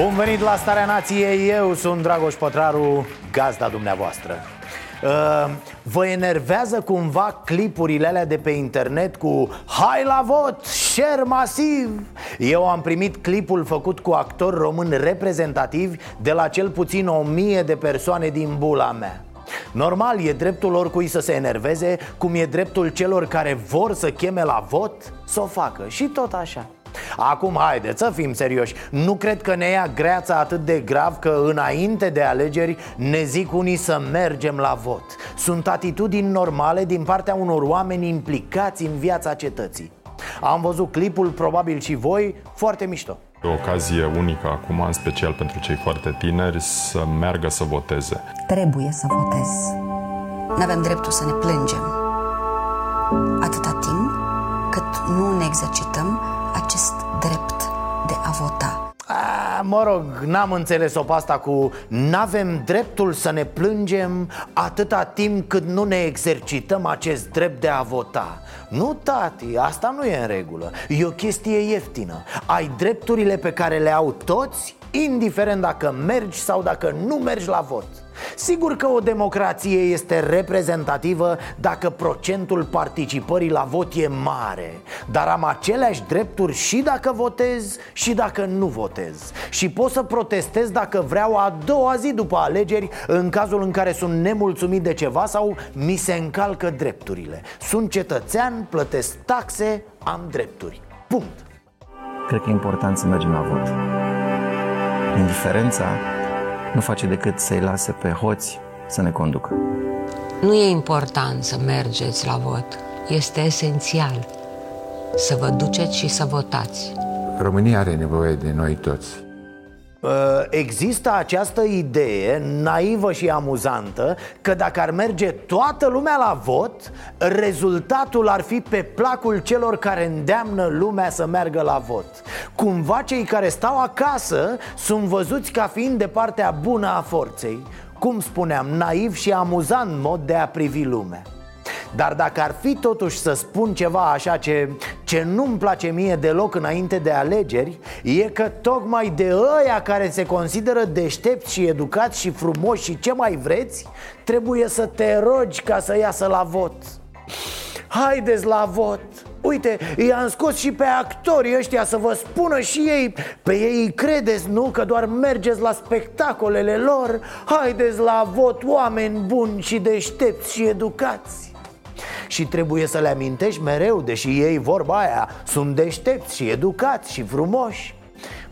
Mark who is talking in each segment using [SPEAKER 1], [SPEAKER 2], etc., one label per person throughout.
[SPEAKER 1] Bun venit la Starea Nației, eu sunt Dragoș Pătraru, gazda dumneavoastră. Uh, Vă enervează cumva clipurile alea de pe internet cu Hai la vot, share masiv Eu am primit clipul făcut cu actori români reprezentativi De la cel puțin o mie de persoane din bula mea. Normal, e dreptul oricui să se enerveze Cum e dreptul celor care vor să cheme la vot Să o facă. Și tot așa Acum, haideți să fim serioși Nu cred că ne ia greața atât de grav Că înainte de alegeri ne zic unii să mergem la vot Sunt atitudini normale din partea unor oameni implicați în viața cetății Am văzut clipul, probabil și voi, foarte mișto
[SPEAKER 2] E o ocazie unică acum, în special pentru cei foarte tineri, să meargă să voteze.
[SPEAKER 3] Trebuie să votez. Nu avem dreptul să ne plângem. Atâta timp cât nu ne exercităm
[SPEAKER 1] mă rog, n-am înțeles-o pe asta cu N-avem dreptul să ne plângem atâta timp cât nu ne exercităm acest drept de a vota. Nu, tati, asta nu e în regulă. E o chestie ieftină. Ai drepturile pe care le au toți Indiferent dacă mergi sau dacă nu mergi la vot Sigur că o democrație este reprezentativă dacă procentul participării la vot e mare Dar am aceleași drepturi și dacă votez și dacă nu votez. Și pot să protestez dacă vreau a doua zi după alegeri În cazul în care sunt nemulțumit de ceva sau mi se încalcă drepturile. Sunt cetățean, plătesc taxe, am drepturi. Punct.
[SPEAKER 4] Cred că e important să mergem la vot. Indiferența nu face decât să-i lase pe hoți să ne conducă.
[SPEAKER 5] Nu e important să mergeți la vot. Este esențial să vă duceți și să votați.
[SPEAKER 6] România are nevoie de noi toți.
[SPEAKER 1] Uh, Există această idee naivă și amuzantă că dacă ar merge toată lumea la vot, rezultatul ar fi pe placul celor care îndeamnă lumea să meargă la vot. Cumva cei care stau acasă sunt văzuți ca fiind de partea bună a forței. Cum spuneam, naiv și amuzant mod de a privi lumea. Dar dacă ar fi totuși să spun ceva așa ce, ce nu-mi place mie deloc înainte de alegeri E că tocmai de ăia care se consideră deștepți și educați și frumoși și ce mai vreți Trebuie să te rogi ca să iasă la vot Haideți la vot! Uite, i-am scos și pe actorii ăștia să vă spună și ei Pe ei îi credeți, nu? Că doar mergeți la spectacolele lor Haideți la vot, oameni buni și deștepți și educați și trebuie să le amintești mereu, deși ei vorba aia Sunt deștepți și educați și frumoși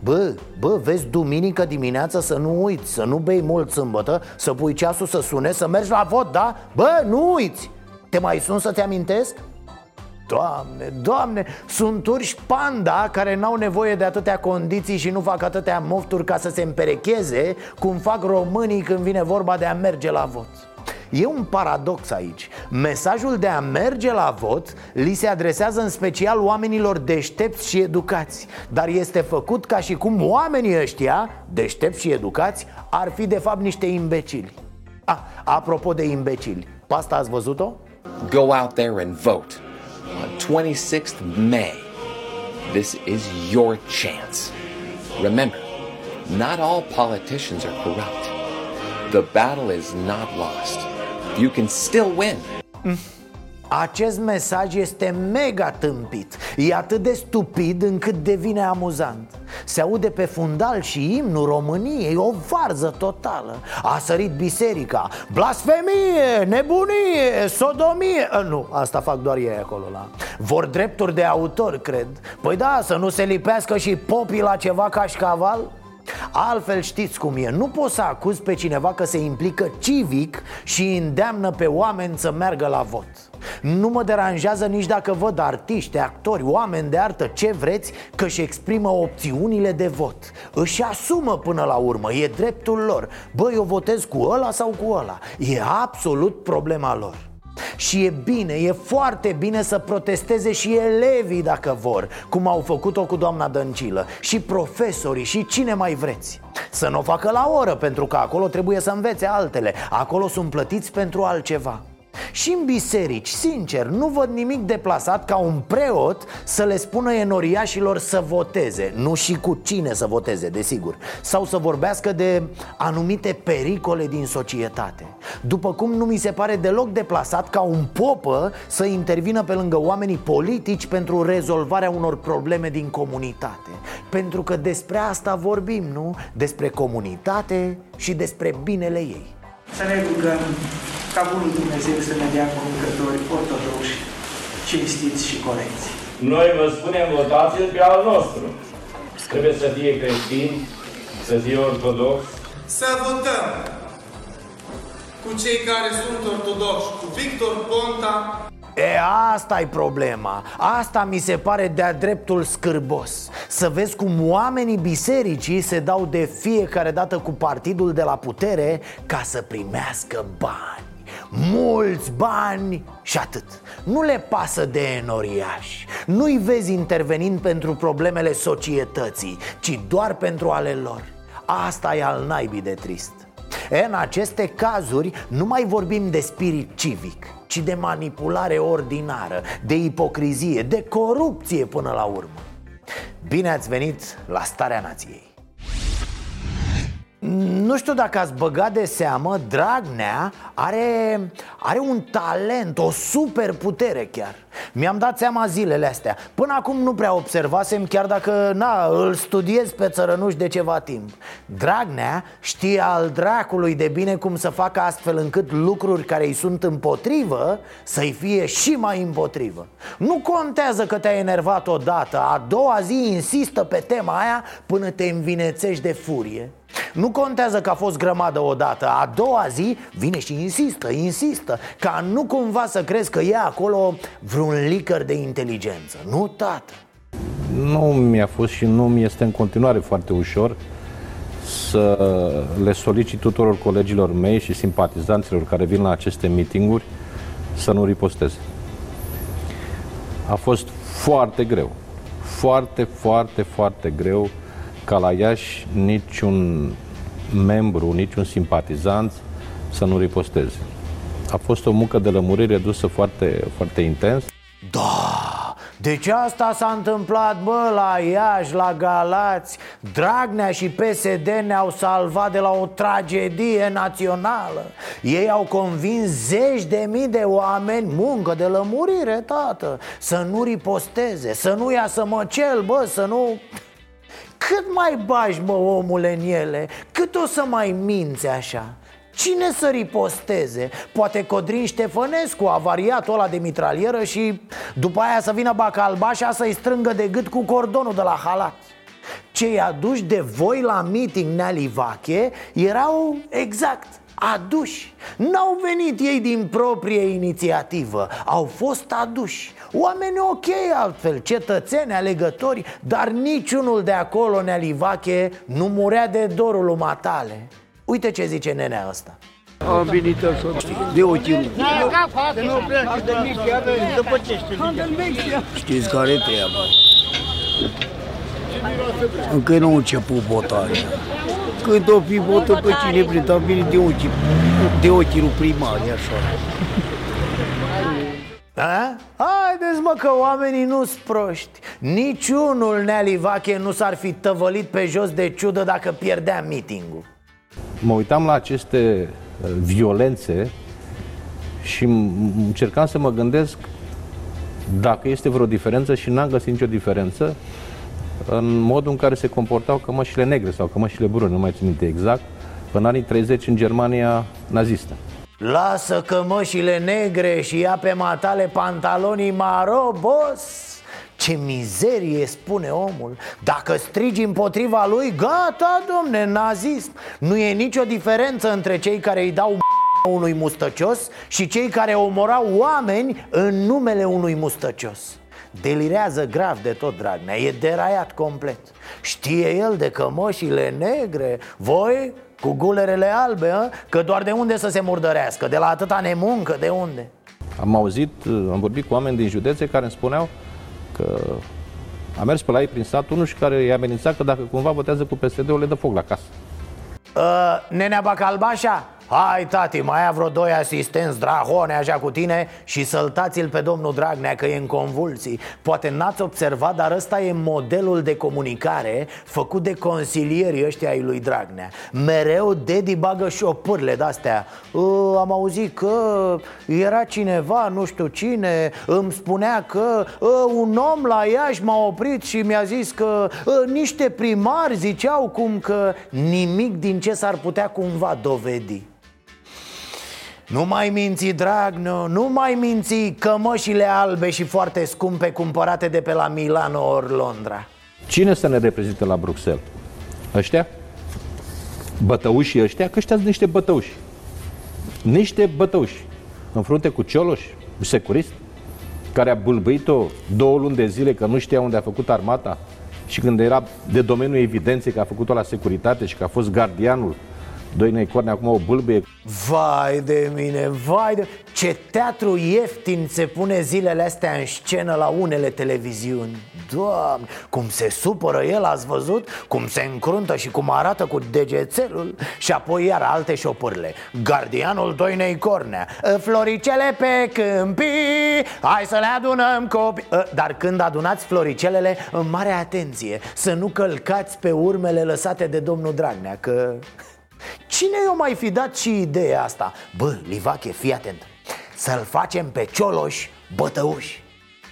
[SPEAKER 1] Bă, bă, vezi duminică dimineața să nu uiți Să nu bei mult sâmbătă Să pui ceasul să sune, să mergi la vot, da? Bă, nu uiți! Te mai sun să te amintesc? Doamne, doamne, sunt urși panda care n-au nevoie de atâtea condiții și nu fac atâtea mofturi ca să se împerecheze Cum fac românii când vine vorba de a merge la vot E un paradox aici Mesajul de a merge la vot li se adresează în special oamenilor deștepți și educați Dar este făcut ca și cum oamenii ăștia, deștepți și educați, ar fi de fapt niște imbecili ah, Apropo de imbecili, pe asta ați văzut-o?
[SPEAKER 7] Go out there and vote on 26th May. This is your chance. Remember, not all politicians are corrupt. The battle is not lost. You can still win.
[SPEAKER 1] Acest mesaj este mega tâmpit. E atât de stupid încât devine amuzant. Se aude pe fundal și imnul României O varză totală. A sărit biserica. Blasfemie, nebunie, sodomie. A, Nu, asta fac doar ei acolo la. Vor drepturi de autor, cred. Păi da, să nu se lipească și popii la ceva cașcaval Altfel știți cum e, nu poți să acuzi pe cineva că se implică civic și îndeamnă pe oameni să meargă la vot. Nu mă deranjează nici dacă văd artiști, actori, oameni de artă, ce vreți Că își exprimă opțiunile de vot. Își asumă până la urmă, e dreptul lor. Bă, eu votez cu ăla sau cu ăla. E absolut problema lor și e bine, e foarte bine să protesteze și elevii dacă vor Cum au făcut-o cu doamna Dăncilă. Și profesorii și cine mai vreți? Să nu o facă la oră pentru că acolo trebuie să învețe altele. Acolo sunt plătiți pentru altceva și în biserici, sincer, nu văd nimic deplasat ca un preot să le spună enoriașilor să voteze. Nu și cu cine să voteze, desigur. Sau să vorbească de anumite pericole din societate. După cum nu mi se pare deloc deplasat ca un popă să intervină pe lângă oamenii politici pentru rezolvarea unor probleme din comunitate. Pentru că despre asta vorbim, nu? Despre comunitate și despre binele ei.
[SPEAKER 8] Să ne rugăm ca Bunul Dumnezeu să ne dea conducători ortodoxi, cinstiți și corecți.
[SPEAKER 9] Noi vă spunem, votați pe al nostru. Trebuie să fie creștin, să fie ortodox.
[SPEAKER 10] Să votăm cu cei care sunt ortodoxi, cu Victor Ponta,
[SPEAKER 1] E, asta e problema Asta mi se pare de-a dreptul scârbos Să vezi cum oamenii bisericii se dau de fiecare dată cu partidul de la putere Ca să primească bani Mulți bani și atât. Nu le pasă de enoriași. Nu-i vezi intervenind pentru problemele societății Ci doar pentru ale lor. Asta e al naibii de trist. În aceste cazuri nu mai vorbim de spirit civic Ci de manipulare ordinară, de ipocrizie, de corupție până la urmă. Bine ați venit la Starea Nației nu știu dacă ați băgat de seamă, Dragnea are, are un talent, o super putere chiar Mi-am dat seama zilele astea. Până acum nu prea observasem, chiar dacă na, îl studiez pe țărănuș de ceva timp. Dragnea știe al dracului de bine cum să facă astfel încât lucruri care îi sunt împotrivă Să-i fie și mai împotrivă. Nu contează că te-ai enervat odată. A doua zi insistă pe tema aia până te învinețești de furie. Nu contează că a fost grămadă odată. A doua zi vine și insistă, insistă Ca nu cumva să crezi că e acolo vreun licăr de inteligență Nu, tată
[SPEAKER 11] Nu mi-a fost și nu mi este în continuare foarte ușor să le solicit tuturor colegilor mei și simpatizanților care vin la aceste meetinguri să nu riposteze. A fost foarte greu. Foarte, foarte, foarte greu ca la Iași niciun membru, niciun simpatizant să nu riposteze. A fost o muncă de lămurire dusă foarte, foarte intens.
[SPEAKER 1] Da, deci asta s-a întâmplat, bă, la Iași, la Galați Dragnea și PSD ne-au salvat de la o tragedie națională Ei au convins zeci de mii de oameni, muncă de lămurire, tată Să nu riposteze, să nu iasă măcel, bă, să nu... Cât mai bagi, mă, omule, în ele? Cât o să mai minți așa? Cine să riposteze? Poate Codrin Ștefănescu, avariatul ăla de mitralieră și după aia să vină Bacalbașa să-i strângă de gât cu cordonul de la halat. Cei aduși de voi la meeting Nealivache erau exact aduși. N-au venit ei din proprie inițiativă Au fost aduși. Oameni ok altfel, cetățeni, alegători Dar niciunul de acolo, Nealivache, nu murea de dorul umatale Uite ce zice nenea ăsta
[SPEAKER 12] am venit să de o kilo. Știți care treaba? Încă nu a început votarea. Când o fi votă pe cine vreți, am venit de ochii, de ochii primari, așa.
[SPEAKER 1] A? Haideți mă că oamenii nu sunt proști Niciunul Nealivache nu s-ar fi tăvălit pe jos de ciudă dacă pierdea mitingul
[SPEAKER 11] Mă uitam la aceste uh, violențe și încercam să mă gândesc dacă este vreo diferență și n-am găsit nicio diferență în modul în care se comportau cămășile negre sau cămășile brune, nu mai țin minte exact, în anii 30 în Germania nazistă.
[SPEAKER 1] Lasă cămășile negre și ia pe matale pantalonii maro, boss ce mizerie, spune omul Dacă strigi împotriva lui, gata, domne, nazism Nu e nicio diferență între cei care îi dau unui mustăcios și cei care omorau oameni în numele unui mustăcios Delirează grav de tot Dragnea, e deraiat complet Știe el de cămășile negre Voi cu gulerele albe, a? că doar de unde să se murdărească? De la atâta nemuncă, de unde?
[SPEAKER 11] Am auzit, am vorbit cu oameni din județe care îmi spuneau că a mers pe la ei prin sat unul și care i-a amenințat că dacă cumva votează cu PSD-ul le dă foc la casă.
[SPEAKER 1] Uh, nenea Bacalbașa, Hai, tati, mai ai vreo doi asistenți drahone așa cu tine și săltați-l pe domnul Dragnea că e în convulsii. Poate n-ați observat, dar ăsta e modelul de comunicare făcut de consilierii ăștia ai lui Dragnea. Mereu Dedi bagă șopârle de-astea. Uh, Am auzit că era cineva, nu știu cine, îmi spunea că uh, un om la Iași m-a oprit și mi-a zis că uh, niște primari ziceau cum că nimic din ce s-ar putea cumva dovedi nu mai minți, Dragnea, nu mai minți cămășile albe și foarte scumpe cumpărate de pe la Milano ori Londra
[SPEAKER 11] Cine să ne reprezinte la Bruxelles? Ăștia? Bătăușii ăștia? Că ăștia sunt niște bătăuși Niște bătăuși În frunte cu Cioloș, securist Care a bâlbâit-o două luni de zile Că nu știa unde a făcut armata Și când era de domeniul evidenței Că a făcut-o la securitate și că a fost gardianul Doinei Corne acum o bâlbâie.
[SPEAKER 1] Vai de mine, vai de... Ce teatru ieftin se pune zilele astea în scenă la unele televiziuni. Doamne, cum se supără el, ați văzut? Cum se încruntă și cum arată cu degețelul. Și apoi iar alte șopârle Gardianul Doinei Cornea Floricele pe câmpii Hai să le adunăm copii. Dar când adunați floricelele, în mare atenție Să nu călcați pe urmele lăsate de domnul Dragnea Că... Cine i-o mai fi dat și ideea asta? Bă, Livache, fii atent Să-l facem pe Cioloș bătăuși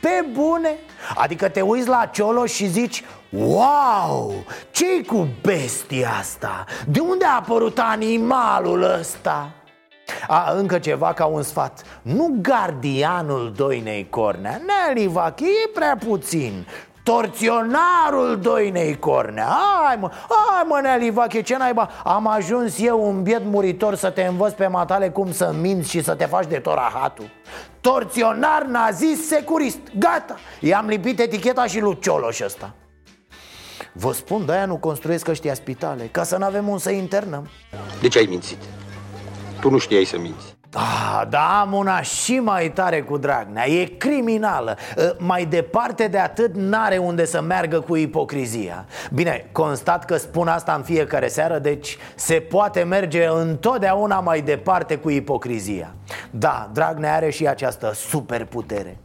[SPEAKER 1] Pe bune Adică te uiți la Cioloș și zici Wow, ce cu bestia asta? De unde a apărut animalul ăsta? A, încă ceva ca un sfat Nu gardianul Doinei Cornea Nelivache, e prea puțin Torționarul Doinei Cornea. Hai mă, hai mă Nealivache, ce naiba? Am ajuns eu un biet muritor să te învăț pe matale cum să minți și să te faci de torahatul. Torționar nazist securist. Gata, i-am lipit eticheta și lui Cioloș ăsta. Vă spun, de-aia nu construiesc ăștia spitale Ca să n-avem un să internăm.
[SPEAKER 13] De ce ai mințit? Tu nu știai să minți
[SPEAKER 1] Ah, da, am una și mai tare cu Dragnea. E criminală. Mai departe de atât n-are unde să meargă cu ipocrizia. Bine, constat că spun asta în fiecare seară Deci se poate merge întotdeauna mai departe cu ipocrizia. Da, Dragnea are și această superputere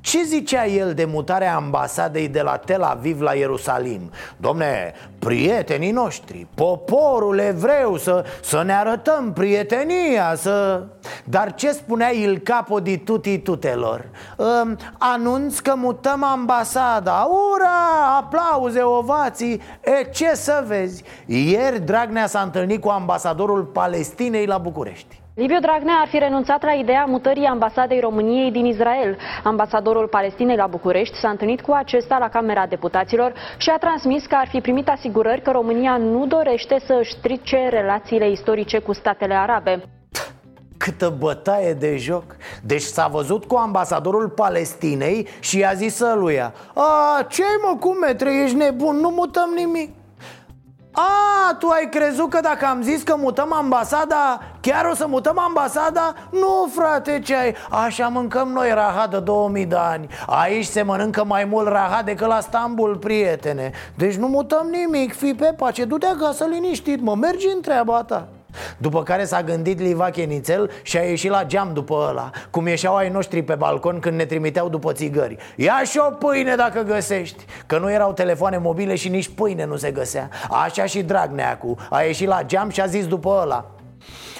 [SPEAKER 1] ce zicea el de mutarea ambasadei de la Tel Aviv la Ierusalim? Domne, prietenii noștri, poporul evreu, să, să ne arătăm prietenia, să... Dar ce spunea il capo di tutti tutelor? Um, anunț că mutăm ambasada, ura, aplauze, ovații E ce să vezi? Ieri Dragnea s-a întâlnit cu ambasadorul Palestinei la București
[SPEAKER 14] Liviu Dragnea ar fi renunțat la ideea mutării ambasadei României din Israel. Ambasadorul Palestinei la București s-a întâlnit cu acesta la Camera Deputaților și a transmis că ar fi primit asigurări că România nu dorește să își strice relațiile istorice cu statele arabe.
[SPEAKER 1] Câtă bătaie de joc. Deci s-a văzut cu ambasadorul Palestinei și i-a zis ăluia A, ce mă, cum metre, ești nebun, nu mutăm nimic a, tu ai crezut că dacă am zis că mutăm ambasada, chiar o să mutăm ambasada? Nu, frate, ce ai? Așa mâncăm noi rahat de 2000 de ani Aici se mănâncă mai mult rahat decât la Stambul, prietene Deci nu mutăm nimic, fi pe pace, du-te acasă liniștit, mă, mergi în treaba ta după care s-a gândit Livache Nițel și a ieșit la geam după ăla Cum ieșeau ai noștri pe balcon când ne trimiteau după țigări. Ia și o pâine dacă găsești Că nu erau telefoane mobile și nici pâine nu se găsea. Așa și Dragneacu A ieșit la geam și a zis după ăla.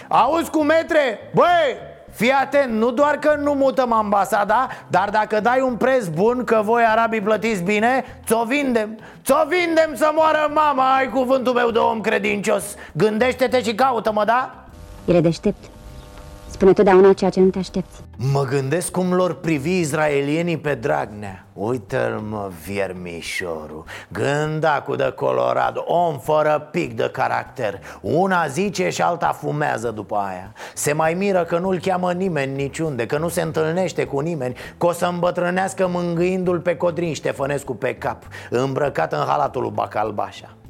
[SPEAKER 1] Auzi cu metre, băi, Fii atent, nu doar că nu mutăm ambasada Dar dacă dai un preț bun Că voi arabii plătiți bine Ți-o vindem. Ți-o vindem să moară mama Ai cuvântul meu de om credincios. Gândește-te și caută-mă, da?
[SPEAKER 15] El e deștept spune totdeauna ceea ce nu te aștepți.
[SPEAKER 1] Mă gândesc cum lor privi izraelienii pe Dragnea. Uite-l mă, viermișorul. Gândacul de Colorado Om fără pic de caracter. Una zice și alta fumează după aia. Se mai miră că nu-l cheamă nimeni niciunde Că nu se întâlnește cu nimeni Că o să îmbătrânească mângâindu-l pe Codrin Ștefănescu pe cap Îmbrăcat în halatul lui Bacalbașa. Uh,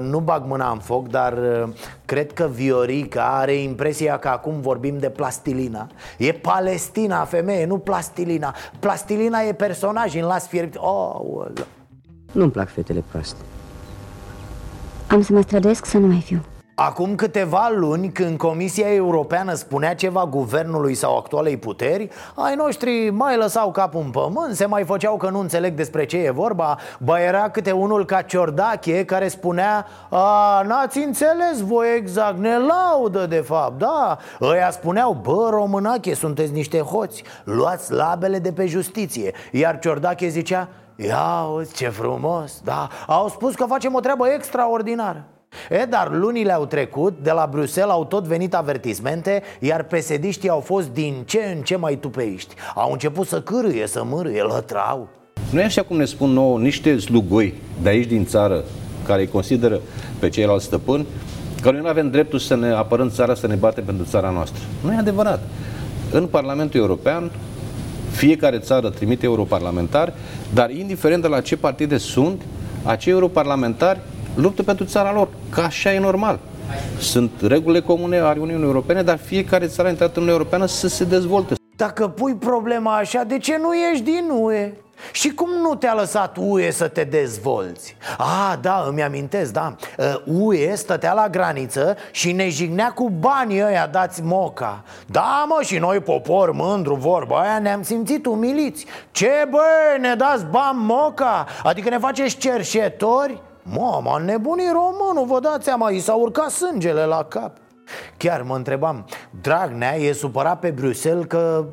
[SPEAKER 1] nu bag mâna în foc, dar uh, cred că Viorica are impresia că acum vorbim de plastilina. E Palestina, femeie, nu plastilina. Plastilina e personaj în las fierbt oh,
[SPEAKER 16] Nu-mi plac fetele proaste.
[SPEAKER 15] Am să mă străduiesc să nu mai fiu
[SPEAKER 1] Acum câteva luni, când Comisia Europeană spunea ceva guvernului sau actualei puteri Ai noștri mai lăsau capul în pământ, se mai făceau că nu înțeleg despre ce e vorba Ba era câte unul ca Ciordache care spunea A, n-ați înțeles voi exact, ne laudă de fapt, da Ăia spuneau, bă, românache, sunteți niște hoți, luați labele de pe justiție. Iar Ciordache zicea, ia uite ce frumos, da. Au spus că facem o treabă extraordinară E, dar lunile au trecut, de la Bruxelles au tot venit avertismente Iar pesediștii au fost din ce în ce mai tupeiști. Au început să cârâie, să mârâie, lătrau.
[SPEAKER 11] Nu e așa cum ne spun nouă niște slugoi de aici din țară Care îi consideră pe ceilalți stăpâni Că noi nu avem dreptul să ne apărăm țara, să ne batem pentru țara noastră. Nu e adevărat. În Parlamentul European fiecare țară trimite europarlamentari, dar indiferent de la ce partide sunt, acei europarlamentari luptă pentru țara lor, că așa e normal. Sunt regulile comune ale Uniunii Europene, dar fiecare țară intrat în Uniunea Europeană să se dezvolte.
[SPEAKER 1] Dacă pui problema așa, de ce nu ieși din UE? Și cum nu te-a lăsat UE să te dezvolți? Ah, da, îmi amintesc, da UE stătea la graniță și ne jignea cu banii ăia dați moca Da, mă, și noi popor mândru, vorba aia, ne-am simțit umiliți Ce, băi, ne dați bani moca? Adică ne faceți cerșetori? Mama, nebunii românul, vă dați seama, i s-a urcat sângele la cap. Chiar mă întrebam, Dragnea e supărat pe Bruxelles că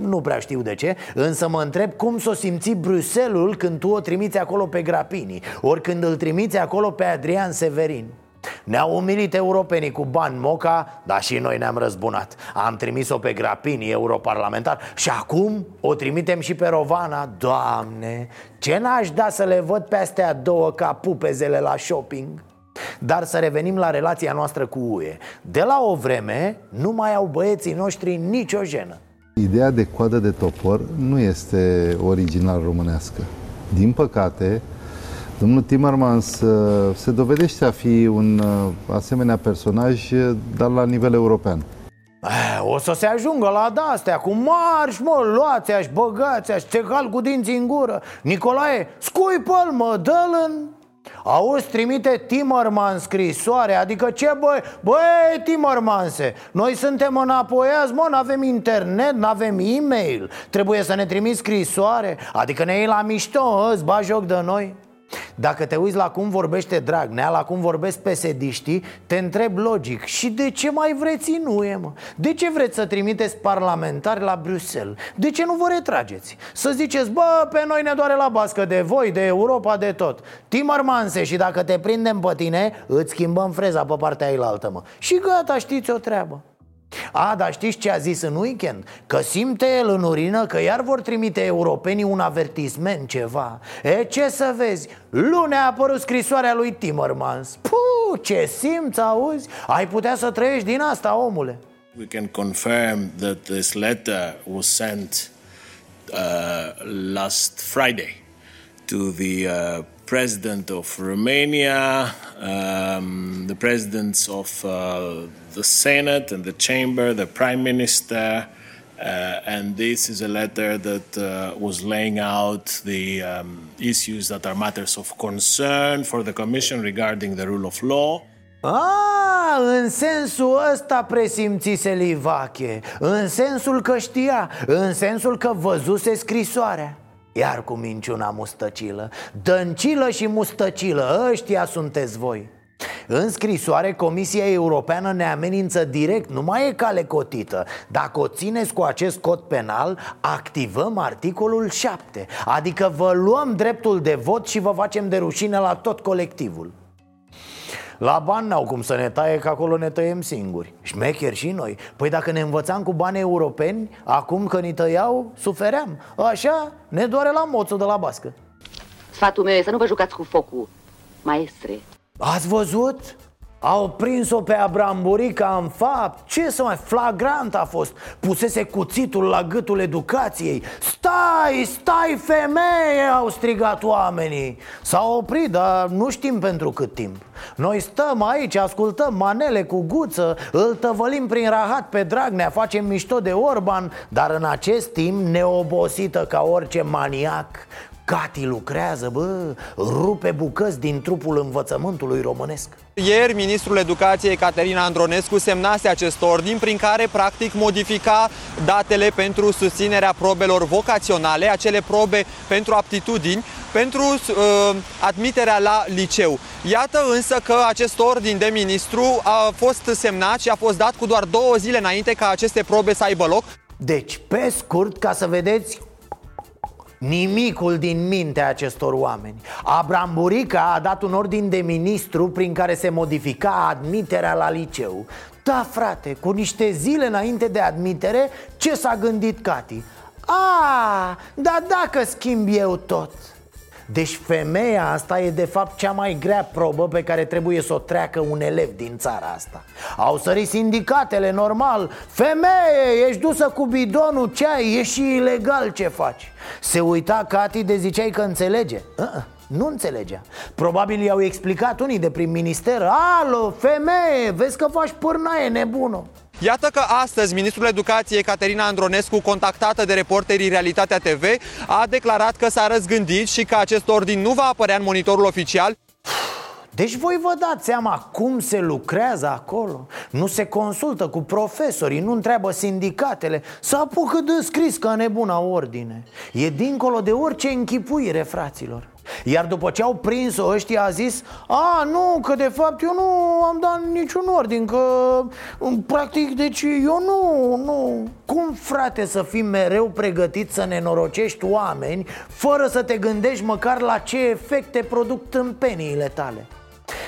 [SPEAKER 1] nu prea știu de ce Însă mă întreb cum s-o simți Bruxelul când tu o trimiți acolo pe Grapini Ori când îl trimiți acolo pe Adrian Severin ne-au umilit europenii cu bani moca, dar și noi ne-am răzbunat. Am trimis-o pe Grapini, europarlamentar Și acum o trimitem și pe Rovana. Doamne, ce n-aș da să le văd pe astea două ca pupezele la shopping? Dar să revenim la relația noastră cu UE De la o vreme nu mai au băieții noștri nicio jenă.
[SPEAKER 17] Ideea de coadă de topor nu este original românească. Din păcate, Domnul Timmermans uh, se dovedește a fi un uh, asemenea personaj, uh, dar la nivel european.
[SPEAKER 1] Eh, o să se ajungă la astea cu marș, mă, luați-aș, băgați-aș, țecal cu dinții în gură. Nicolae, scuipă-l, mă, dă-l în... Auzi, trimite Timmerman scrisoare Adică ce băi, băi Timmermanse Noi suntem înapoiați, mă, n-avem internet, n-avem e-mail. Trebuie să ne trimiți scrisoare Adică ne iei la mișto, îți bagi joc de noi dacă te uiți la cum vorbește Dragnea, la cum vorbesc pesediștii, te întreb logic Și de ce mai vreți e, mă? De ce vreți să trimiteți parlamentari la Bruxelles? De ce nu vă retrageți? Să ziceți, bă, pe noi ne doare la bască de voi, de Europa, de tot Timmermanse și dacă te prindem pe tine, îți schimbăm freza pe partea ailaltă, mă Și gata, știți o treabă a, dar știți ce a zis în weekend? Că simte el în urină că iar vor trimite europenii un avertisment, ceva E, ce să vezi? Lune a apărut scrisoarea lui Timmermans Puh, ce simți, auzi? Ai putea să trăiești din asta, omule
[SPEAKER 18] We can confirm that this letter was sent uh, last Friday to the uh, president of Romania, um, the presidents of uh, the Senate and the Chamber, the Prime Minister, uh, and this is a letter that uh, was laying out the um, issues that are matters of concern for the Commission regarding the rule of law.
[SPEAKER 1] Ah, în sensul ăsta presimțise Livache În sensul că știa În sensul că văzuse scrisoarea Iar cu minciuna mustăcilă Dăncilă și mustăcilă Ăștia sunteți voi în scrisoare, Comisia Europeană ne amenință direct, nu mai e cale cotită. Dacă o țineți cu acest cod penal, activăm articolul 7 Adică vă luăm dreptul de vot și vă facem de rușine la tot colectivul. La bani n-au cum să ne taie, că acolo ne tăiem singuri. Șmecheri și noi. Păi dacă ne învățam cu bani europeni Acum că ni tăiau, sufeream. Așa ne doare la moțul de la bască.
[SPEAKER 19] Sfatul meu e să nu vă jucați cu focul, maestre.
[SPEAKER 1] Ați văzut? Au prins-o pe Abramburica în fapt Ce să mai flagrant a fost. Pusese cuțitul la gâtul educației. Stai, stai femeie Au strigat oamenii. S-au oprit, dar nu știm pentru cât timp. Noi stăm aici, ascultăm manele cu guță Îl tăvălim prin rahat pe Dragnea Facem mișto de Orban Dar în acest timp, neobosită ca orice maniac Cati lucrează, bă, rupe bucăți din trupul învățământului românesc
[SPEAKER 20] Ieri, ministrul educației Caterina Andronescu semnase acest ordin prin care practic modifica datele pentru susținerea probelor vocaționale, acele probe pentru aptitudini, pentru uh, admiterea la liceu. Iată însă că acest ordin de ministru a fost semnat și a fost dat cu doar două zile înainte ca aceste probe să aibă loc.
[SPEAKER 1] Deci, pe scurt, ca să vedeți Nimicul din mintea acestor oameni. Abraham Burica a dat un ordin de ministru prin care se modifica admiterea la liceu. Da, frate, cu niște zile înainte de admitere, ce s-a gândit Cati? A, dar dacă schimb eu tot deci femeia asta e de fapt cea mai grea probă pe care trebuie să o treacă un elev din țara asta. Au sărit sindicatele, normal. Femeie, ești dusă cu bidonul, ce ai? E și ilegal ce faci. Se uita Cati de ziceai că înțelege. Uh-uh. Nu înțelegea. Probabil i-au explicat unii de prin minister. Alo, femeie, vezi că faci pârnaie nebună
[SPEAKER 20] Iată că astăzi ministrul educației Caterina Andronescu, contactată de reporterii Realitatea TV, a declarat că s-a răzgândit și că acest ordin nu va apărea în monitorul oficial.
[SPEAKER 1] Deci voi vă dați seama cum se lucrează acolo? Nu se consultă cu profesorii, nu întreabă sindicatele Să apucă de scris ca nebuna ordine. E dincolo de orice închipuire, fraților iar după ce au prins-o ăștia a zis A, nu, că de fapt eu nu am dat niciun ordin Că practic, deci eu nu, nu Cum frate să fii mereu pregătit să nenorocești oameni Fără să te gândești măcar la ce efecte produc tâmpeniile tale?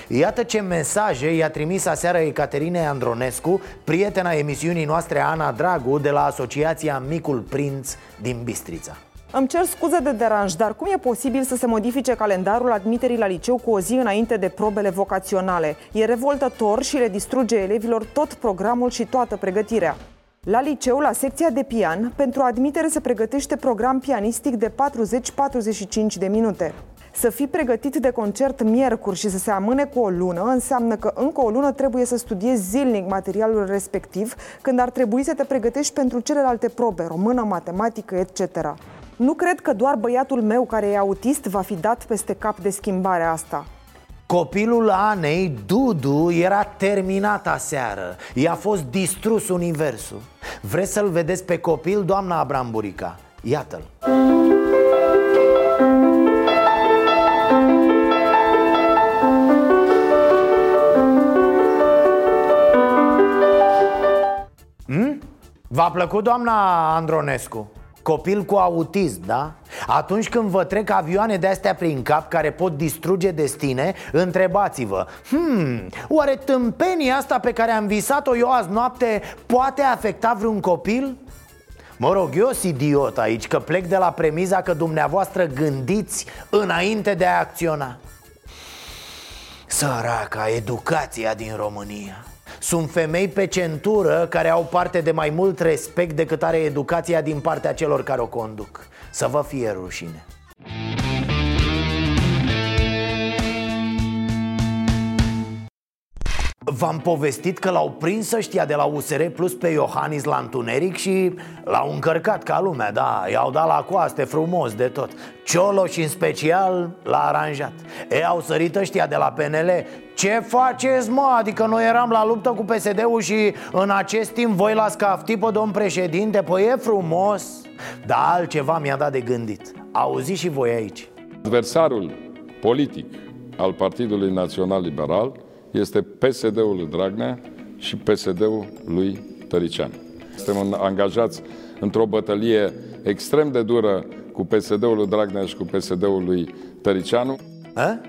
[SPEAKER 1] Iată ce mesaje i-a trimis aseară Ecaterinei Andronescu Prietena emisiunii noastre Ana Dragu de la Asociația Micul Prinț din Bistrița
[SPEAKER 21] îmi cer scuze de deranj, dar cum e posibil să se modifice calendarul admiterii la liceu cu o zi înainte de probele vocaționale? E revoltător și le distruge elevilor tot programul și toată pregătirea. La liceu, la secția de pian, pentru admitere se pregătește program pianistic de 40-45 de minute. Să fii pregătit de concert miercuri și să se amâne cu o lună înseamnă că încă o lună trebuie să studiezi zilnic materialul respectiv, când ar trebui să te pregătești pentru celelalte probe, română, matematică, etc. Nu cred că doar băiatul meu care e autist va fi dat peste cap de schimbarea asta.
[SPEAKER 1] Copilul Anei, Dudu, era terminat aseară I-a fost distrus universul Vreți să-l vedeți pe copil, doamna Abramburica? Iată-l V-a plăcut, doamna Andronescu? Copil cu autism, da? Atunci când vă trec avioane de astea prin cap care pot distruge destine, întrebați-vă Hmm, oare tâmpenia asta pe care am visat-o eu azi noapte poate afecta vreun copil? Mă rog, eu sunt idiot aici că plec de la premiza că dumneavoastră gândiți înainte de a acționa Săraca, educația din România sunt femei pe centură care au parte de mai mult respect decât are educația din partea celor care o conduc. Să vă fie rușine V-am povestit că l-au prins ăștia de la USR Plus pe Iohannis la întuneric și l-au încărcat ca lumea, da, i-au dat la coaste frumos de tot. Cioloș în special l-a aranjat. E, au sărit ăștia de la PNL Ce faceți, mă? Adică noi eram la luptă cu PSD-ul și în acest timp voi la scafti pe domn președinte? Păi e frumos. Dar altceva mi-a dat de gândit. Auziți și voi aici.
[SPEAKER 22] Adversarul politic al Partidului Național Liberal este PSD-ul lui Dragnea și PSD-ul lui Tărician. Suntem angajați într-o bătălie extrem de dură cu PSD-ul lui Dragnea și cu PSD-ul lui Tăricianu.
[SPEAKER 1] A?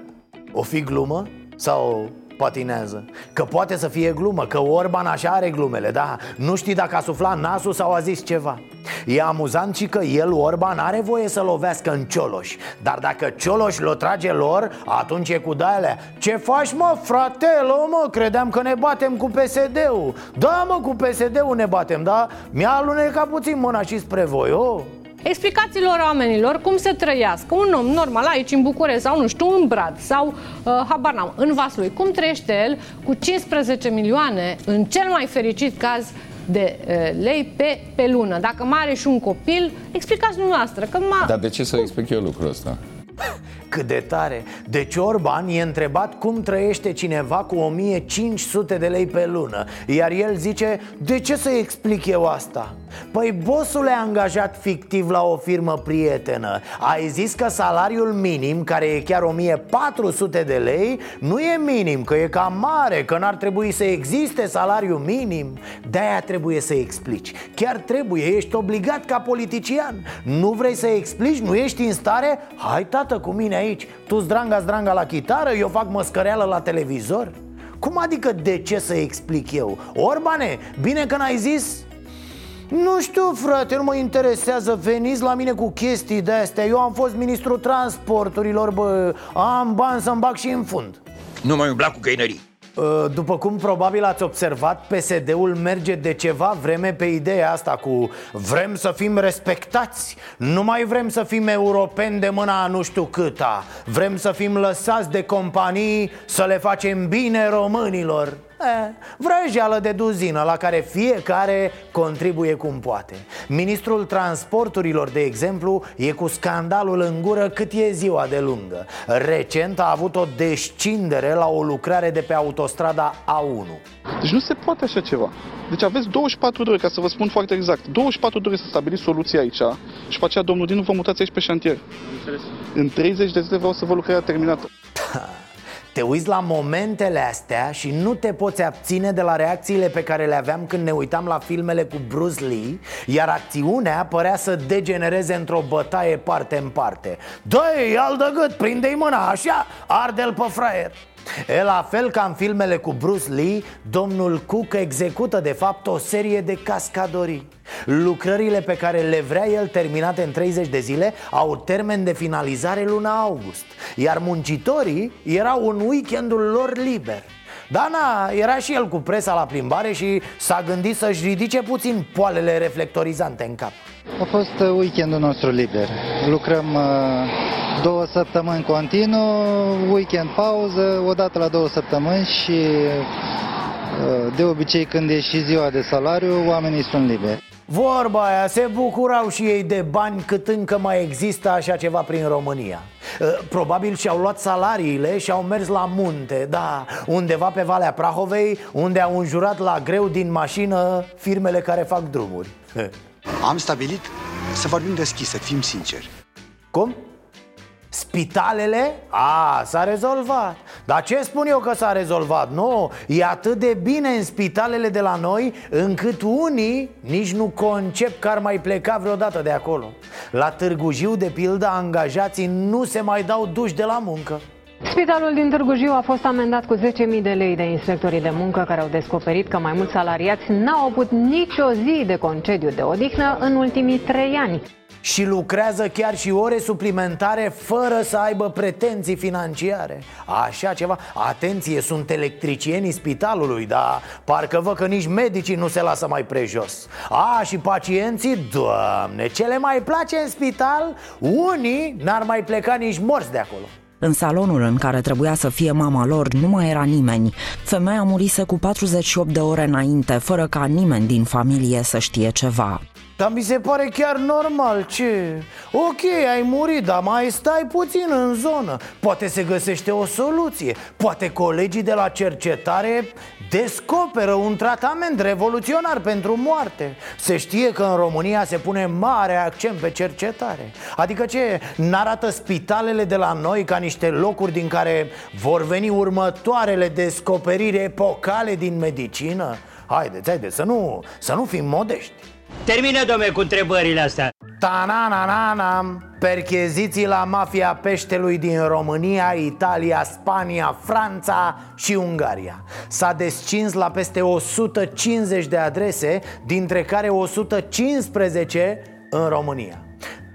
[SPEAKER 1] O fi glumă? Sau patinează Că poate să fie glumă, că Orban așa are glumele, da? Nu știi dacă a suflat nasul sau a zis ceva E amuzant și că el, Orban, are voie să lovească în Cioloș Dar dacă Cioloș l-o trage lor, atunci e cu daile Ce faci mă, fratelo, mă? Credeam că ne batem cu PSD-ul Da, mă, cu PSD-ul ne batem, da? Mi-a alunecat puțin mâna și spre voi, oh
[SPEAKER 23] Explicațiilor oamenilor cum să trăiască un om normal aici în București sau nu știu în Brad sau uh, habar n-am, în Vaslui, cum trăiește el cu 15 milioane în cel mai fericit caz de uh, lei pe, pe lună. Dacă mai are și un copil, explicați dumneavoastră. Că ma...
[SPEAKER 22] Dar de ce să explic eu lucrul ăsta?
[SPEAKER 1] Cât de tare. Deci Orban e întrebat cum trăiește cineva cu 1500 de lei pe lună. Iar el zice, de ce să explic eu asta? Păi bosul e angajat fictiv la o firmă prietenă Ai zis că salariul minim, care e chiar 1400 de lei Nu e minim, că e cam mare Că n-ar trebui să existe salariu minim. De-aia trebuie să explici. Chiar trebuie, ești obligat ca politician. Nu vrei să explici, nu ești în stare? Hai tată cu mine aici? Tu zdranga zdranga la chitară, eu fac măscăreală la televizor? Cum adică de ce să explic eu? Orbane, bine că n-ai zis? Nu știu, frate, nu mă interesează. Veniți la mine cu chestii de astea Eu am fost ministrul transporturilor, bă. Am bani să-mi bag și în fund.
[SPEAKER 24] Nu mai umbla cu găinării.
[SPEAKER 1] Uh, după cum probabil ați observat, PSD-ul merge de ceva vreme pe ideea asta cu Vrem să fim respectați, nu mai vrem să fim europeni de mâna nu știu câta. Vrem să fim lăsați de companii să le facem bine românilor. E, vrăjeală de duzină la care fiecare contribuie cum poate. Ministrul transporturilor, de exemplu, e cu scandalul în gură cât e ziua de lungă. Recent a avut o descindere la o lucrare de pe autostrada A1
[SPEAKER 25] Deci nu se poate așa ceva. Deci aveți 24 de ore, ca să vă spun foarte exact. 24 de ore să stabiliți soluția aici Și pe aceea, domnul Dinu, vă mutați aici pe șantier. În 30 de zile vreau să vă lucrarea terminată
[SPEAKER 1] Te uiți la momentele astea și nu te poți abține de la reacțiile pe care le aveam când ne uitam la filmele cu Bruce Lee Iar acțiunea părea să degenereze într-o bătaie parte în parte. Dă-i, al de gât, prinde-i mâna, așa, arde-l pe fraier E la fel ca în filmele cu Bruce Lee, domnul Cook execută de fapt o serie de cascadorii. Lucrările pe care le vrea el terminate în 30 de zile au termen de finalizare luna august Iar muncitorii erau un weekendul lor liber Dana era și el cu presa la plimbare și s-a gândit să-și ridice puțin poalele reflectorizante în cap
[SPEAKER 26] A fost uh, weekendul nostru liber Lucrăm uh, două săptămâni continuu, weekend pauză, o dată la două săptămâni și uh, de obicei când e și ziua de salariu, oamenii sunt liberi.
[SPEAKER 1] Vorba aia, se bucurau și ei de bani cât încă mai există așa ceva prin România. Probabil și-au luat salariile și au mers la munte, da, undeva pe Valea Prahovei Unde au înjurat la greu din mașină firmele care fac drumuri.
[SPEAKER 27] Am stabilit să vorbim deschis, să fim sinceri.
[SPEAKER 1] Cum? Spitalele? A, s-a rezolvat Dar ce spun eu că s-a rezolvat? Nu, e atât de bine în spitalele de la noi Încât unii nici nu concep că ar mai pleca vreodată de acolo La Târgu Jiu, de pildă, angajații nu se mai dau duși de la muncă
[SPEAKER 14] Spitalul din Târgu Jiu a fost amendat cu 10.000 de lei de inspectorii de muncă care au descoperit că mai mulți salariați n-au avut nicio zi de concediu de odihnă în ultimii trei ani
[SPEAKER 1] și lucrează chiar și ore suplimentare fără să aibă pretenții financiare Așa ceva, atenție, sunt electricienii spitalului, dar parcă văd că nici medicii nu se lasă mai prejos A, și pacienții, doamne, ce le mai place în spital? Unii n-ar mai pleca nici morți de acolo
[SPEAKER 28] în salonul în care trebuia să fie mama lor nu mai era nimeni. Femeia murise cu 48 de ore înainte, fără ca nimeni din familie să știe ceva.
[SPEAKER 1] Dar mi se pare chiar normal, ce? Ok, ai murit, dar mai stai puțin în zonă. Poate se găsește o soluție. Poate colegii de la cercetare descoperă un tratament revoluționar pentru moarte. Se știe că în România se pune mare accent pe cercetare. Adică ce, n-arată spitalele de la noi ca niște locuri din care vor veni următoarele descoperiri epocale din medicină? Haideți, haideți, să nu, să nu fim modești
[SPEAKER 24] Termină, domne, cu întrebările astea.
[SPEAKER 1] Ta-na-na-na-na Percheziții la mafia peștelui din România, Italia, Spania, Franța și Ungaria S-a descins la peste 150 de adrese, dintre care 115 în România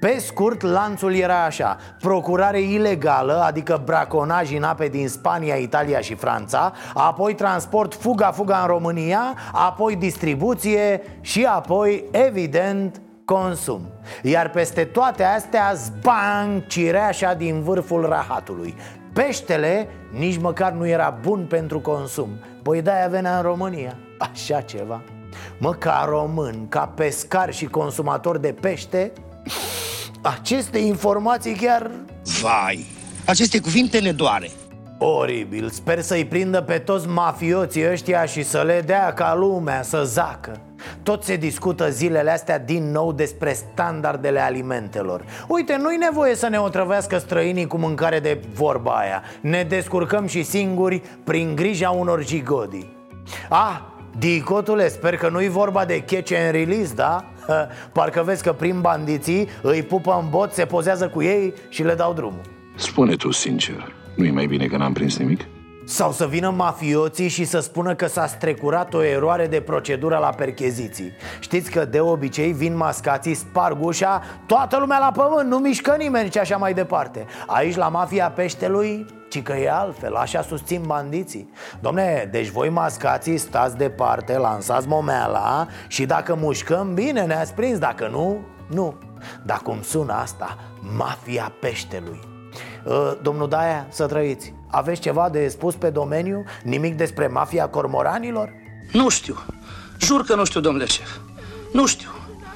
[SPEAKER 1] pe scurt, lanțul era așa. Procurare ilegală, adică braconaj în ape din Spania, Italia și Franța Apoi transport fuga-fuga în România Apoi distribuție și apoi, evident, consum. Iar peste toate astea, zbang, cireașa din vârful rahatului. Peștele nici măcar nu era bun pentru consum. Păi de-aia venea în România. Așa ceva. Mă, ca român, ca pescar și consumator de pește aceste informații chiar...
[SPEAKER 29] Vai, aceste cuvinte ne doare.
[SPEAKER 1] Oribil, sper să-i prindă pe toți mafioții ăștia și să le dea ca lumea să zacă. Tot se discută zilele astea din nou despre standardele alimentelor. Uite, nu-i nevoie să ne otrăvească străinii cu mâncare de vorba aia. Ne descurcăm și singuri prin grija unor jigodi Ah, Dicotule, sper că nu-i vorba de catch and release, da? Parcă vezi că prin bandiții îi pupă în bot, se pozează cu ei și le dau drumul
[SPEAKER 30] Spune tu sincer, nu-i mai bine că n-am prins nimic?
[SPEAKER 1] Sau să vină mafioții și să spună că s-a strecurat o eroare de procedură la percheziții. Știți că de obicei vin mascații, sparg ușa, toată lumea la pământ, nu mișcă nimeni și așa mai departe. Aici la mafia peștelui ci că e altfel, așa susțin bandiții. Domne, deci voi mascații stați departe, lansați momeala Și dacă mușcăm, bine, ne-ați prins, dacă nu, nu. Dar cum sună asta, mafia peștelui. Uh, Domnul Daia, să trăiți Aveți ceva de spus pe domeniu? Nimic despre mafia cormoranilor?
[SPEAKER 29] Nu știu, jur că nu știu, domnule șef. Nu știu,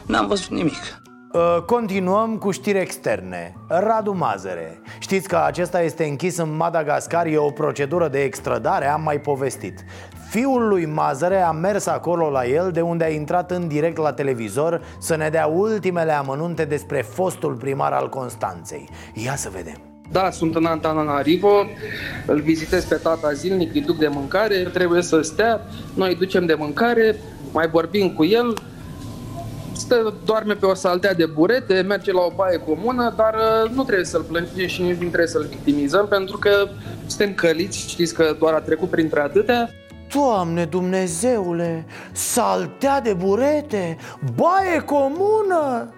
[SPEAKER 29] n-am văzut nimic.
[SPEAKER 1] Uh, continuăm cu știri externe. Radu Mazăre. Știți că acesta este închis în Madagascar E o procedură de extradare, am mai povestit. Fiul lui Mazăre a mers acolo la el De unde a intrat în direct la televizor Să ne dea ultimele amănunte despre fostul primar al Constanței. Ia să vedem
[SPEAKER 31] da, sunt în Antananarivo, îl vizitez pe tata zilnic, îi duc de mâncare, trebuie să stea, noi ducem de mâncare, mai vorbim cu el, stă, doarme pe o saltea de burete, merge la o baie comună, dar uh, nu trebuie să-l plângem și nici nu trebuie să-l victimizăm, pentru că suntem căliți, știți că doar a trecut printre atâtea.
[SPEAKER 1] Doamne Dumnezeule, saltea de burete, baie comună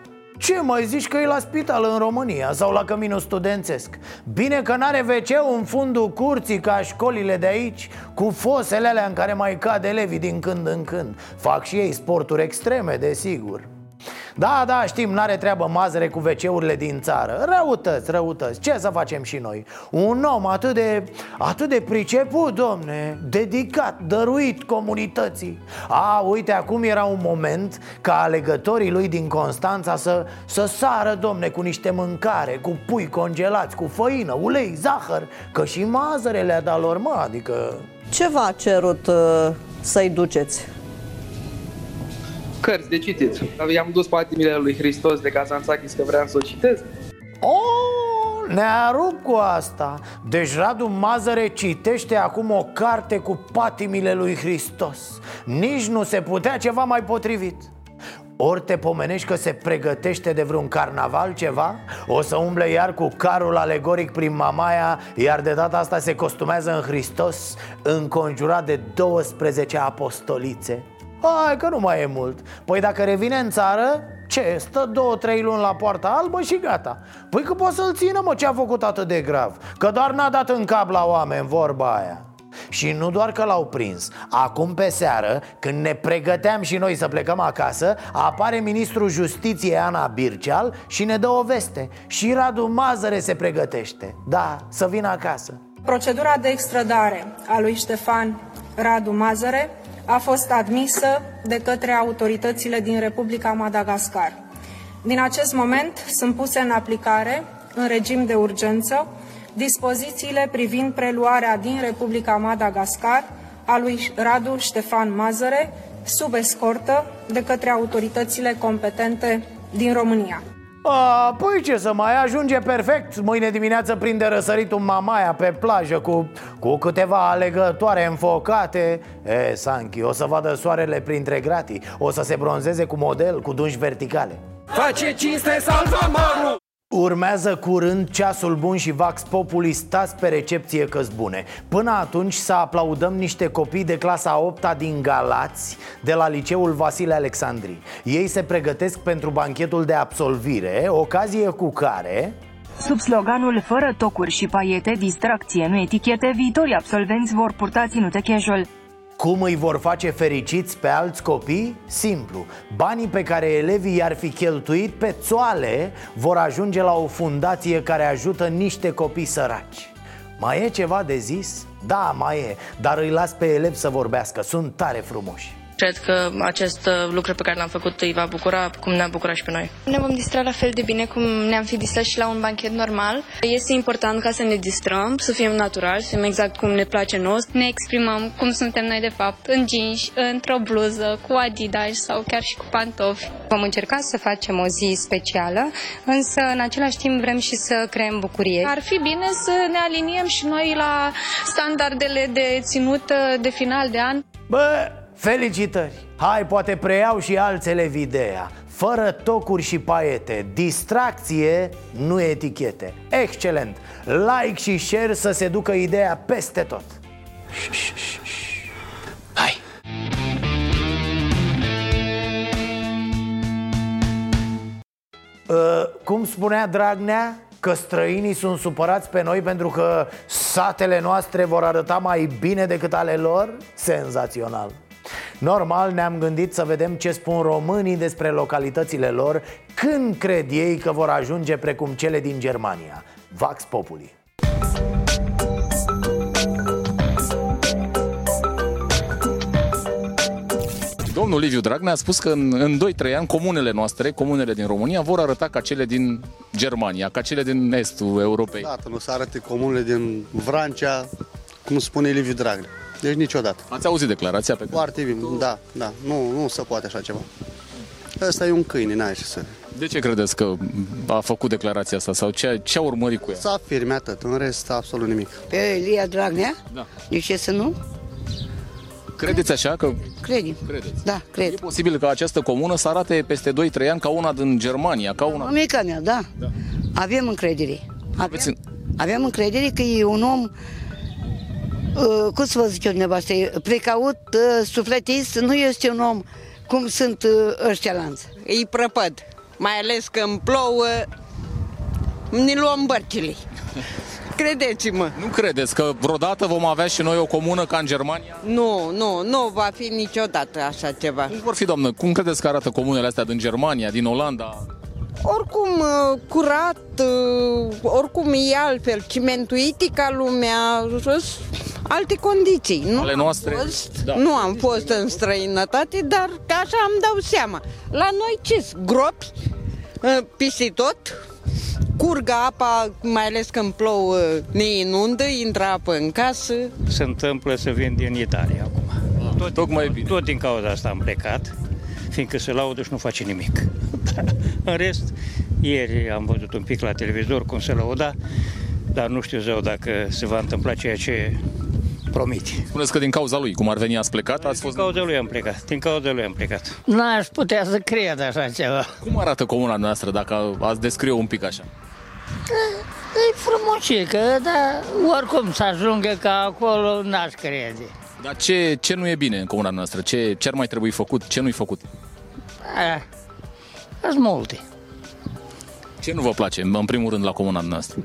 [SPEAKER 1] ce mai zici că e la spital în România sau la căminul studențesc? Bine că n-are wc în fundul curții ca școlile de aici Cu fosele alea în care mai cad elevii din când în când Fac și ei sporturi extreme, desigur da, da, știm, n-are treabă mazăre cu wc din țară Răutăți, răutăți, ce să facem și noi? Un om atât de, atât de priceput, domne Dedicat, dăruit comunității A, uite, acum era un moment ca alegătorii lui din Constanța să, să sară, domne, cu niște mâncare Cu pui congelați, cu făină, ulei, zahăr Că și mazăre le-a dat lor, mă, adică...
[SPEAKER 32] Ce v-a cerut uh, să-i duceți?
[SPEAKER 31] Cărți de citit. I-am dus patimile lui Hristos de Kazantzakis că vreau să o citesc.
[SPEAKER 1] Oh, ne-a rupt cu asta. Deci Radu Mazăre citește acum o carte cu patimile lui Hristos. Nici nu se putea ceva mai potrivit. Ori te pomenești că se pregătește de vreun carnaval ceva? O să umble iar cu carul alegoric prin Mamaia Iar de data asta se costumează în Hristos Înconjurat de 12 apostolițe Hai că nu mai e mult. Păi dacă revine în țară, ce? Stă două, trei luni la poarta albă și gata. Păi că poți să-l țină, mă, ce a făcut atât de grav? Că doar n-a dat în cap la oameni vorba aia. Și nu doar că l-au prins. Acum pe seară, când ne pregăteam și noi să plecăm acasă Apare ministrul justiției Ana Birceal și ne dă o veste. Și Radu Mazăre se pregătește. Da, să vină acasă.
[SPEAKER 33] Procedura de extradare a lui Ștefan Radu Mazăre a fost admisă de către autoritățile din Republica Madagascar. Din acest moment sunt puse în aplicare, în regim de urgență, dispozițiile privind preluarea din Republica Madagascar a lui Radu Ștefan Mazăre sub escortă de către autoritățile competente din România.
[SPEAKER 1] A, păi ce să mai ajunge perfect? Mâine dimineață prinde răsăritul Mamaia pe plajă cu, cu câteva alegătoare înfocate. E, Sanchi, o să vadă soarele printre gratii. O să se bronzeze cu model, cu dungi verticale.
[SPEAKER 34] Face cinste salvamarul
[SPEAKER 1] Urmează curând ceasul bun și Vax Populi stați pe recepție că bune Până atunci să aplaudăm niște copii de clasa 8 din Galați De la liceul Vasile Alexandri Ei se pregătesc pentru banchetul de absolvire Ocazie cu care
[SPEAKER 35] Sub sloganul Fără tocuri și paiete, distracție, nu etichete, viitorii absolvenți vor purta ținute casual.
[SPEAKER 1] Cum îi vor face fericiți pe alți copii? Simplu Banii pe care elevii i-ar fi cheltuit pe țoale Vor ajunge la o fundație care ajută niște copii săraci Mai e ceva de zis? Da, mai e, dar îi las pe elevi să vorbească, sunt tare frumoși
[SPEAKER 36] Cred că acest uh, lucru pe care l-am făcut îi va bucura cum ne-a bucurat și pe noi.
[SPEAKER 37] Ne vom distra la fel de bine cum ne-am fi distrat și la un banchet normal. Este important ca să ne distrăm, să fim naturali, să fim exact cum ne place nouă.
[SPEAKER 38] Ne exprimăm cum suntem noi de fapt, în jeans, într-o bluză, cu Adidas sau chiar și cu pantofi.
[SPEAKER 39] Vom încerca să facem o zi specială, însă în același timp vrem și să creăm bucurie.
[SPEAKER 38] Ar fi bine să ne aliniem și noi la standardele de ținut de final de an.
[SPEAKER 1] Bă, Felicitări! Hai, poate preiau și alți elevi ideea Fără tocuri și paiete Distracție, nu etichete Excelent! Like și share să se ducă ideea peste tot
[SPEAKER 29] Hai!
[SPEAKER 1] Uh, cum spunea Dragnea, că străinii sunt supărați pe noi pentru că satele noastre vor arăta mai bine decât ale lor? Senzațional! Normal ne-am gândit să vedem ce spun românii despre localitățile lor Când cred ei că vor ajunge precum cele din Germania Vax Populi
[SPEAKER 40] Domnul Liviu Dragnea a spus că în, în 2-3 ani comunele noastre, comunele din România, vor arăta ca cele din Germania, ca cele din estul Europei.
[SPEAKER 41] Da, nu să arate comunele din Vrancea, cum spune Liviu Dragnea. Deci niciodată.
[SPEAKER 40] Ați auzit declarația pe care...
[SPEAKER 41] Foarte bine, da, da. Nu, nu se poate așa ceva. Ăsta e un câine, n-ai ce să...
[SPEAKER 40] De ce credeți că a făcut declarația asta sau ce, ce a urmărit cu ea?
[SPEAKER 41] S-a afirme atât, în rest absolut nimic.
[SPEAKER 42] Pe Elia Dragnea?
[SPEAKER 40] Da.
[SPEAKER 42] De ce să nu?
[SPEAKER 40] Credeți așa că...
[SPEAKER 42] Credem.
[SPEAKER 40] Credeți?
[SPEAKER 42] Da, cred.
[SPEAKER 40] E posibil ca această comună să arate peste 2-3 ani ca una din Germania, ca una...
[SPEAKER 42] Amica mea, da.
[SPEAKER 40] da.
[SPEAKER 42] Avem încredere. Avem, avem încredere că e un om Uh, cum să vă zic eu dumneavoastră, precaut, uh, sufletist, nu este un om cum sunt uh, ăștia lanți.
[SPEAKER 43] Îi prăpăd, mai ales că îmi plouă, ne luăm bărcile. Credeți-mă.
[SPEAKER 40] Nu credeți că vreodată vom avea și noi o comună ca în Germania?
[SPEAKER 43] Nu, nu, nu va fi niciodată așa ceva.
[SPEAKER 40] Cum vor fi, doamnă? Cum credeți că arată comunele astea din Germania, din Olanda?
[SPEAKER 43] Oricum curat, oricum e altfel, cimentuitic ca lumea, alte condiții. Nu
[SPEAKER 40] Ale noastre?
[SPEAKER 43] Am fost, da. Nu am fost în străinătate, dar așa îmi dau seama. La noi ce gropi, pisi tot, curgă apa, mai ales când plouă, ne inundă, intră apă în casă.
[SPEAKER 44] Se întâmplă să vin din Italia acum.
[SPEAKER 40] Tot, Tocmai bine.
[SPEAKER 44] Tot din cauza asta am plecat, fiindcă se laudă și nu face nimic. în rest, ieri am văzut un pic la televizor cum se lauda, dar nu știu zău dacă se va întâmpla ceea ce promite.
[SPEAKER 40] Spuneți că din cauza lui, cum ar veni, ați plecat? Ați
[SPEAKER 44] fost... Din cauza lui am plecat. Din cauza lui am plecat.
[SPEAKER 43] N-aș putea să cred așa ceva.
[SPEAKER 40] Cum arată comuna noastră, dacă ați descrie un pic așa?
[SPEAKER 43] E frumosică, dar oricum să ajungă ca acolo, n-aș crede.
[SPEAKER 40] Dar ce, ce nu e bine în comuna noastră? Ce, ce ar mai trebui făcut? Ce nu-i făcut?
[SPEAKER 43] Sunt multe.
[SPEAKER 40] Ce nu vă place, în primul rând, la comuna noastră?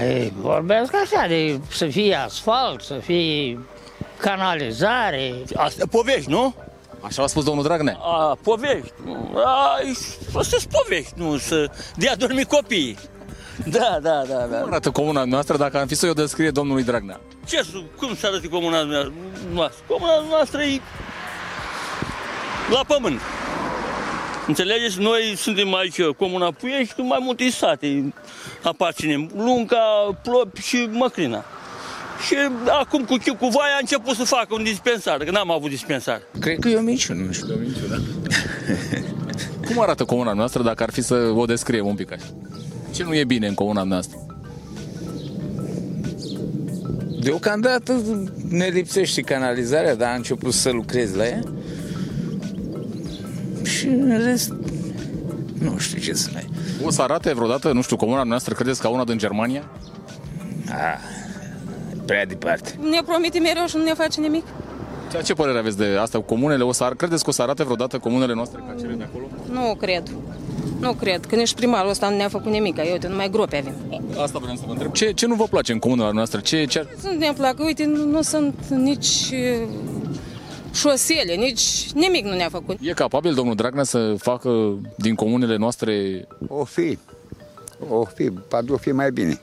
[SPEAKER 43] Ei, vorbesc așa de să fie asfalt, să fie canalizare.
[SPEAKER 44] Asta povești, nu?
[SPEAKER 40] Așa a spus domnul Dragnea.
[SPEAKER 44] A, povești. Asta sunt povești, nu să dea dormi copiii. Da, da, da, da.
[SPEAKER 40] Cum arată comuna noastră dacă am fi să o descrie domnului Dragnea?
[SPEAKER 44] Ce, cum să arate comuna noastră? Comuna noastră e la pământ. Înțelegeți? Noi suntem aici, Comuna Puiești, cu mai multe sate. Aparținem Lunca, Plopi și Măcrina. Și acum cu Chiu, cu Vaia a început să facă un dispensar, că n-am avut dispensar.
[SPEAKER 29] Cred că e o minciună, nu știu.
[SPEAKER 40] E o minciună. Cum arată comuna noastră dacă ar fi să o descriem un pic așa? Ce nu e bine în comuna noastră?
[SPEAKER 45] Deocamdată ne lipsește canalizarea, dar a început să lucrezi la ea. Și în rest, nu știu ce să mai...
[SPEAKER 40] O să arate vreodată, nu știu, comuna noastră, credeți ca una din Germania?
[SPEAKER 45] Ah, prea departe.
[SPEAKER 46] Ne promite mereu și nu ne face nimic.
[SPEAKER 40] Ce, ce părere aveți de asta cu comunele? O să, ar- credeți că o să arate vreodată comunele noastre ca cele de acolo?
[SPEAKER 46] Nu cred. Nu cred, că nici primarul ăsta nu ne-a făcut nimic. Eu, uite, numai gropi avem.
[SPEAKER 40] Asta vreau să vă întreb. Ce, ce nu vă place în comuna noastră? Ce, ce ar...
[SPEAKER 46] Nu ne plac, uite, nu, nu sunt nici uh, șosele, nici nimic nu ne-a făcut.
[SPEAKER 40] E capabil domnul Dragnea să facă din comunele noastre...
[SPEAKER 47] O fi. O fi, poate o fi mai bine.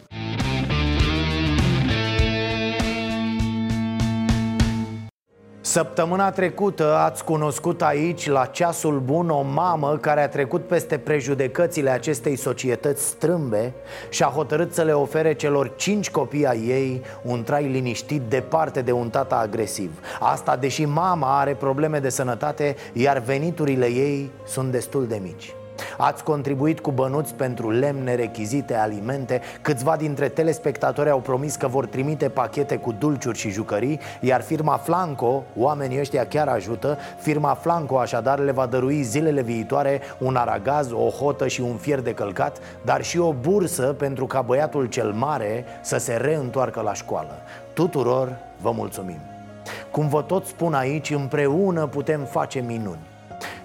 [SPEAKER 1] Săptămâna trecută ați cunoscut aici, la ceasul bun, o mamă care a trecut peste prejudecățile acestei societăți strâmbe și a hotărât să le ofere celor cinci copii ai ei un trai liniștit departe de un tata agresiv. Asta deși mama are probleme de sănătate, iar veniturile ei sunt destul de mici. Ați contribuit cu bănuți pentru lemne, rechizite, alimente. Câțiva dintre telespectatori au promis că vor trimite pachete cu dulciuri și jucării Iar firma Flanco, oamenii ăștia chiar ajută Firma Flanco așadar le va dărui zilele viitoare un aragaz, o hotă și un fier de călcat Dar și o bursă pentru ca băiatul cel mare să se reîntoarcă la școală. Tuturor vă mulțumim. Cum vă tot spun aici, împreună putem face minuni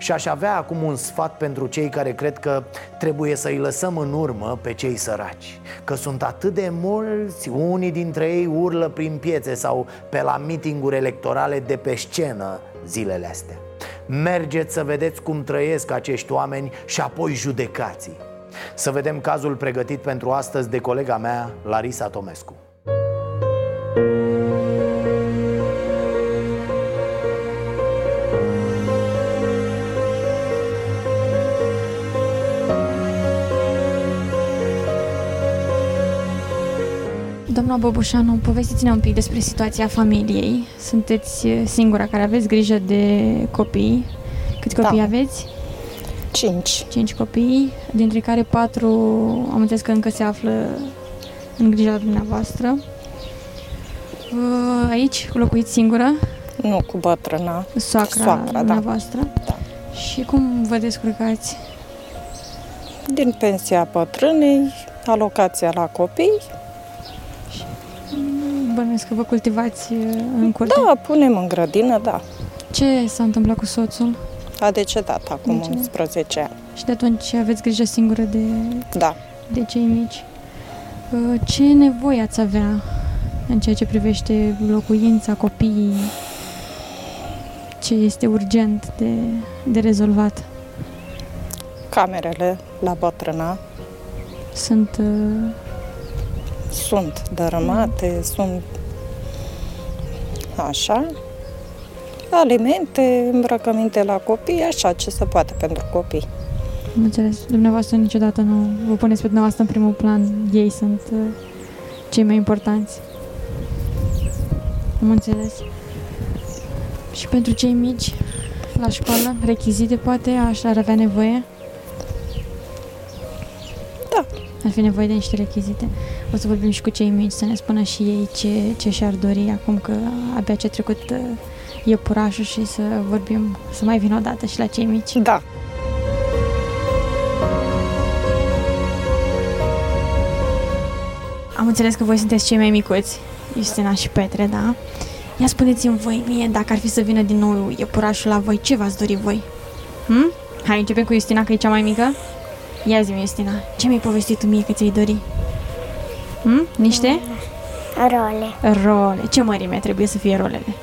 [SPEAKER 1] și aș avea acum un sfat pentru cei care cred că trebuie să-i lăsăm în urmă pe cei săraci Că sunt atât de mulți, unii dintre ei urlă prin piețe sau pe la mitinguri electorale de pe scenă zilele astea. Mergeți să vedeți cum trăiesc acești oameni și apoi judecații. Să vedem cazul pregătit pentru astăzi de colega mea, Larisa Tomescu
[SPEAKER 48] Doamna Bobușanu, povestiți-ne un pic despre situația familiei. Sunteți eh, singura care aveți grijă de copii. Câți copii
[SPEAKER 49] Da.
[SPEAKER 48] aveți?
[SPEAKER 49] Cinci.
[SPEAKER 48] Cinci copii, dintre care patru am înțeles că încă se află în grija dumneavoastră. Uh, Aici locuiți singură?
[SPEAKER 49] Nu, cu bătrâna.
[SPEAKER 48] Soacra,
[SPEAKER 49] Soacra, da.
[SPEAKER 48] dumneavoastră? Da. Și cum vă descurcați?
[SPEAKER 49] Din pensia bătrânei, alocația la copii.
[SPEAKER 48] Bănuiesc că vă cultivați uh, în curte?
[SPEAKER 49] Da, punem în grădină, da.
[SPEAKER 48] Ce s-a întâmplat cu soțul?
[SPEAKER 49] A decedat acum
[SPEAKER 48] Decedat.
[SPEAKER 49] 11 ani.
[SPEAKER 48] Și de atunci aveți grijă singură de,
[SPEAKER 49] Da.
[SPEAKER 48] de cei mici. Uh, Ce nevoie ați avea în ceea ce privește locuința, copiii? Ce este urgent de, de rezolvat?
[SPEAKER 49] Camerele la bătrâna
[SPEAKER 48] Sunt uh,
[SPEAKER 49] sunt dărâmate, sunt așa. Alimente, îmbrăcăminte la copii, așa ce se poate pentru copii.
[SPEAKER 48] Am înțeles. Dumneavoastră niciodată nu vă puneți pe dumneavoastră în primul plan. Ei sunt uh, cei mai importanți. Am înțeles. Și pentru cei mici, la școală, rechizite, poate, aș ar avea nevoie?
[SPEAKER 49] Da.
[SPEAKER 48] Ar fi nevoie de niște rechizite. O să vorbim și cu cei mici, să ne spună și ei ce, ce și-ar dori acum că abia ce a trecut uh, iepurașul și să vorbim, să mai vină o dată și la cei mici.
[SPEAKER 49] Da.
[SPEAKER 48] Am înțeles că voi sunteți cei mai micuți, Justina și Petre, da? Ia spuneți-mi voi mie, dacă ar fi să vină din nou iepurașul la voi, ce v-ați dori voi? Hm? Hai, începem cu Justina, că e cea mai mică. Ia zi Justina, ce mi-ai povestit tu mie că ți-ai dori? Hm? Niște?
[SPEAKER 50] Role.
[SPEAKER 48] Role. Ce mărime trebuie să fie rolele?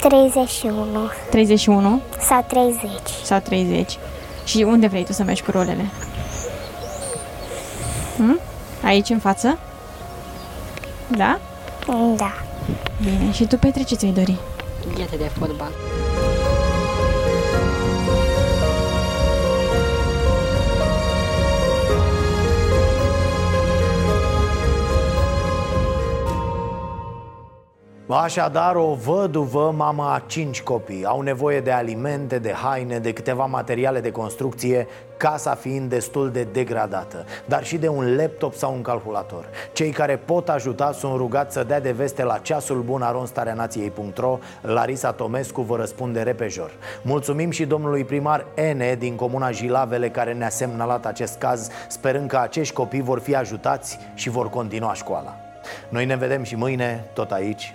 [SPEAKER 50] 31
[SPEAKER 48] 31
[SPEAKER 50] sau 30.
[SPEAKER 48] sau 30? Și unde vrei tu să mergi cu rolele? Hm? Aici, în față? Da?
[SPEAKER 50] Da.
[SPEAKER 48] Bine. Și tu, Petre, ce ți-ai dori?
[SPEAKER 39] Bilete de fotbal.
[SPEAKER 1] Așadar, o văduvă, mama a cinci copii Au nevoie de alimente, de haine, de câteva materiale de construcție Casa fiind destul de degradată Dar și de un laptop sau un calculator. Cei care pot ajuta sunt rugați să dea de veste la ceasul bun aronstareanației.ro Larisa Tomescu vă răspunde repejor. Mulțumim și domnului primar N din comuna Jilavele care ne-a semnalat acest caz Sperând că acești copii vor fi ajutați și vor continua școala. Noi ne vedem și mâine, tot aici,